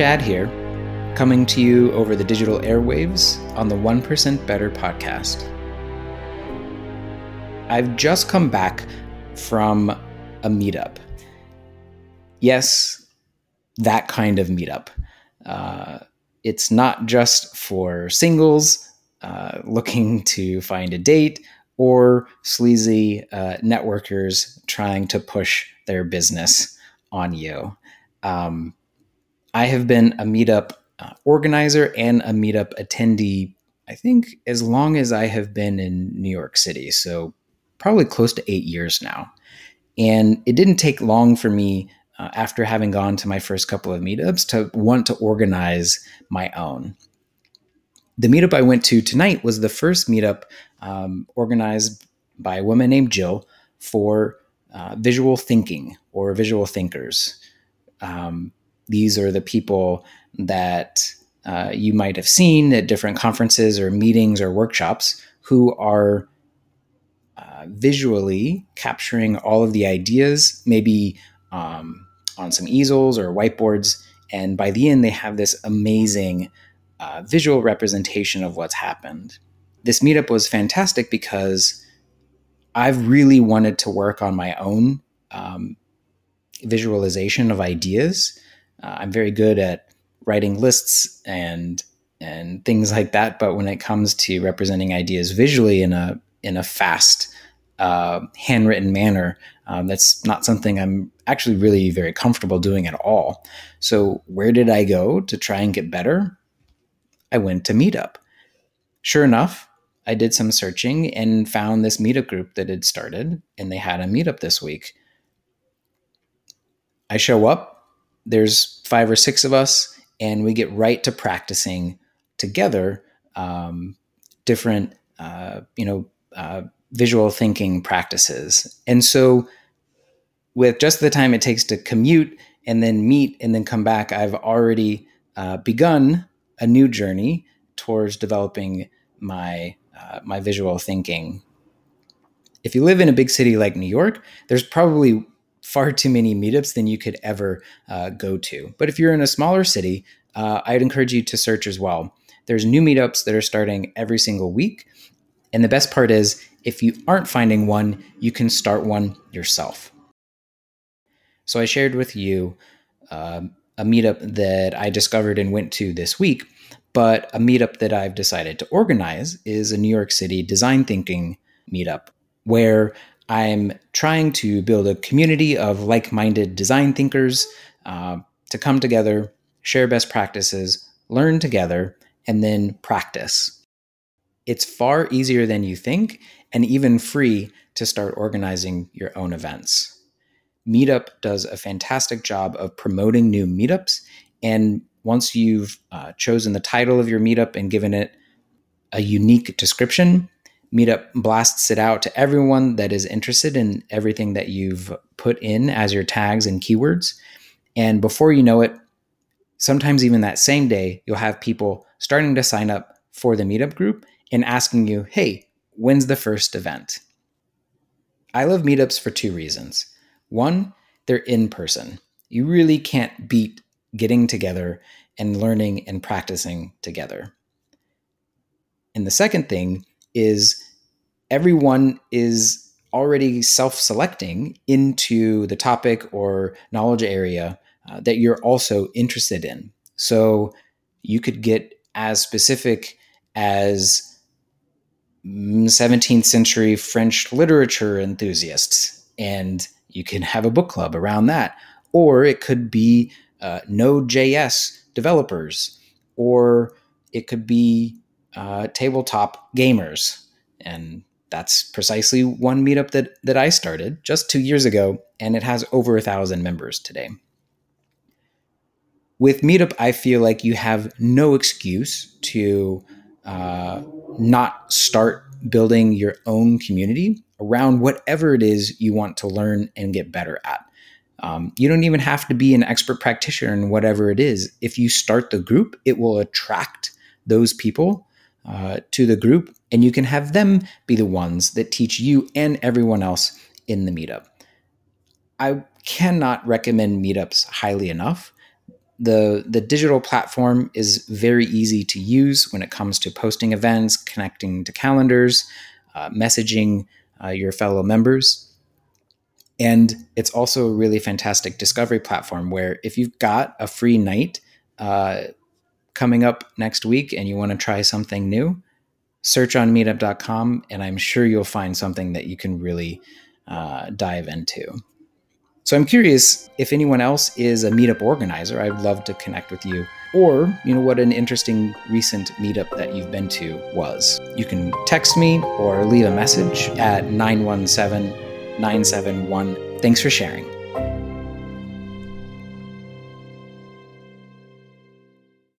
Chad here, coming to you over the digital airwaves on the 1% Better podcast. I've just come back from a meetup. Yes, that kind of meetup. Uh, it's not just for singles uh, looking to find a date or sleazy uh, networkers trying to push their business on you. Um, I have been a meetup uh, organizer and a meetup attendee, I think, as long as I have been in New York City. So, probably close to eight years now. And it didn't take long for me uh, after having gone to my first couple of meetups to want to organize my own. The meetup I went to tonight was the first meetup um, organized by a woman named Jill for uh, visual thinking or visual thinkers. Um, these are the people that uh, you might have seen at different conferences or meetings or workshops who are uh, visually capturing all of the ideas, maybe um, on some easels or whiteboards. And by the end, they have this amazing uh, visual representation of what's happened. This meetup was fantastic because I've really wanted to work on my own um, visualization of ideas. Uh, I'm very good at writing lists and and things like that, but when it comes to representing ideas visually in a in a fast, uh, handwritten manner, um, that's not something I'm actually really very comfortable doing at all. So where did I go to try and get better? I went to Meetup. Sure enough, I did some searching and found this meetup group that had started, and they had a meetup this week. I show up, there's five or six of us, and we get right to practicing together um, different, uh, you know, uh, visual thinking practices. And so, with just the time it takes to commute and then meet and then come back, I've already uh, begun a new journey towards developing my uh, my visual thinking. If you live in a big city like New York, there's probably far too many meetups than you could ever uh, go to. But if you're in a smaller city, uh, I'd encourage you to search as well. There's new meetups that are starting every single week. And the best part is, if you aren't finding one, you can start one yourself. So I shared with you uh, a meetup that I discovered and went to this week. But a meetup that I've decided to organize is a New York City design thinking meetup where I'm trying to build a community of like minded design thinkers uh, to come together, share best practices, learn together, and then practice. It's far easier than you think and even free to start organizing your own events. Meetup does a fantastic job of promoting new meetups. And once you've uh, chosen the title of your meetup and given it a unique description, Meetup blasts it out to everyone that is interested in everything that you've put in as your tags and keywords. And before you know it, sometimes even that same day, you'll have people starting to sign up for the meetup group and asking you, hey, when's the first event? I love meetups for two reasons. One, they're in person. You really can't beat getting together and learning and practicing together. And the second thing is everyone is already self selecting into the topic or knowledge area uh, that you're also interested in. So you could get as specific as 17th century French literature enthusiasts and you can have a book club around that. Or it could be uh, Node.js developers, or it could be uh, tabletop gamers. And that's precisely one meetup that, that I started just two years ago, and it has over a thousand members today. With Meetup, I feel like you have no excuse to uh, not start building your own community around whatever it is you want to learn and get better at. Um, you don't even have to be an expert practitioner in whatever it is. If you start the group, it will attract those people uh, to the group, and you can have them be the ones that teach you and everyone else in the meetup. I cannot recommend meetups highly enough. the the digital platform is very easy to use when it comes to posting events, connecting to calendars, uh, messaging uh, your fellow members. And it's also a really fantastic discovery platform where if you've got a free night uh, coming up next week and you want to try something new, search on meetup.com and I'm sure you'll find something that you can really uh, dive into. So I'm curious if anyone else is a meetup organizer. I'd love to connect with you. Or, you know, what an interesting recent meetup that you've been to was. You can text me or leave a message at 917 971. Thanks for sharing.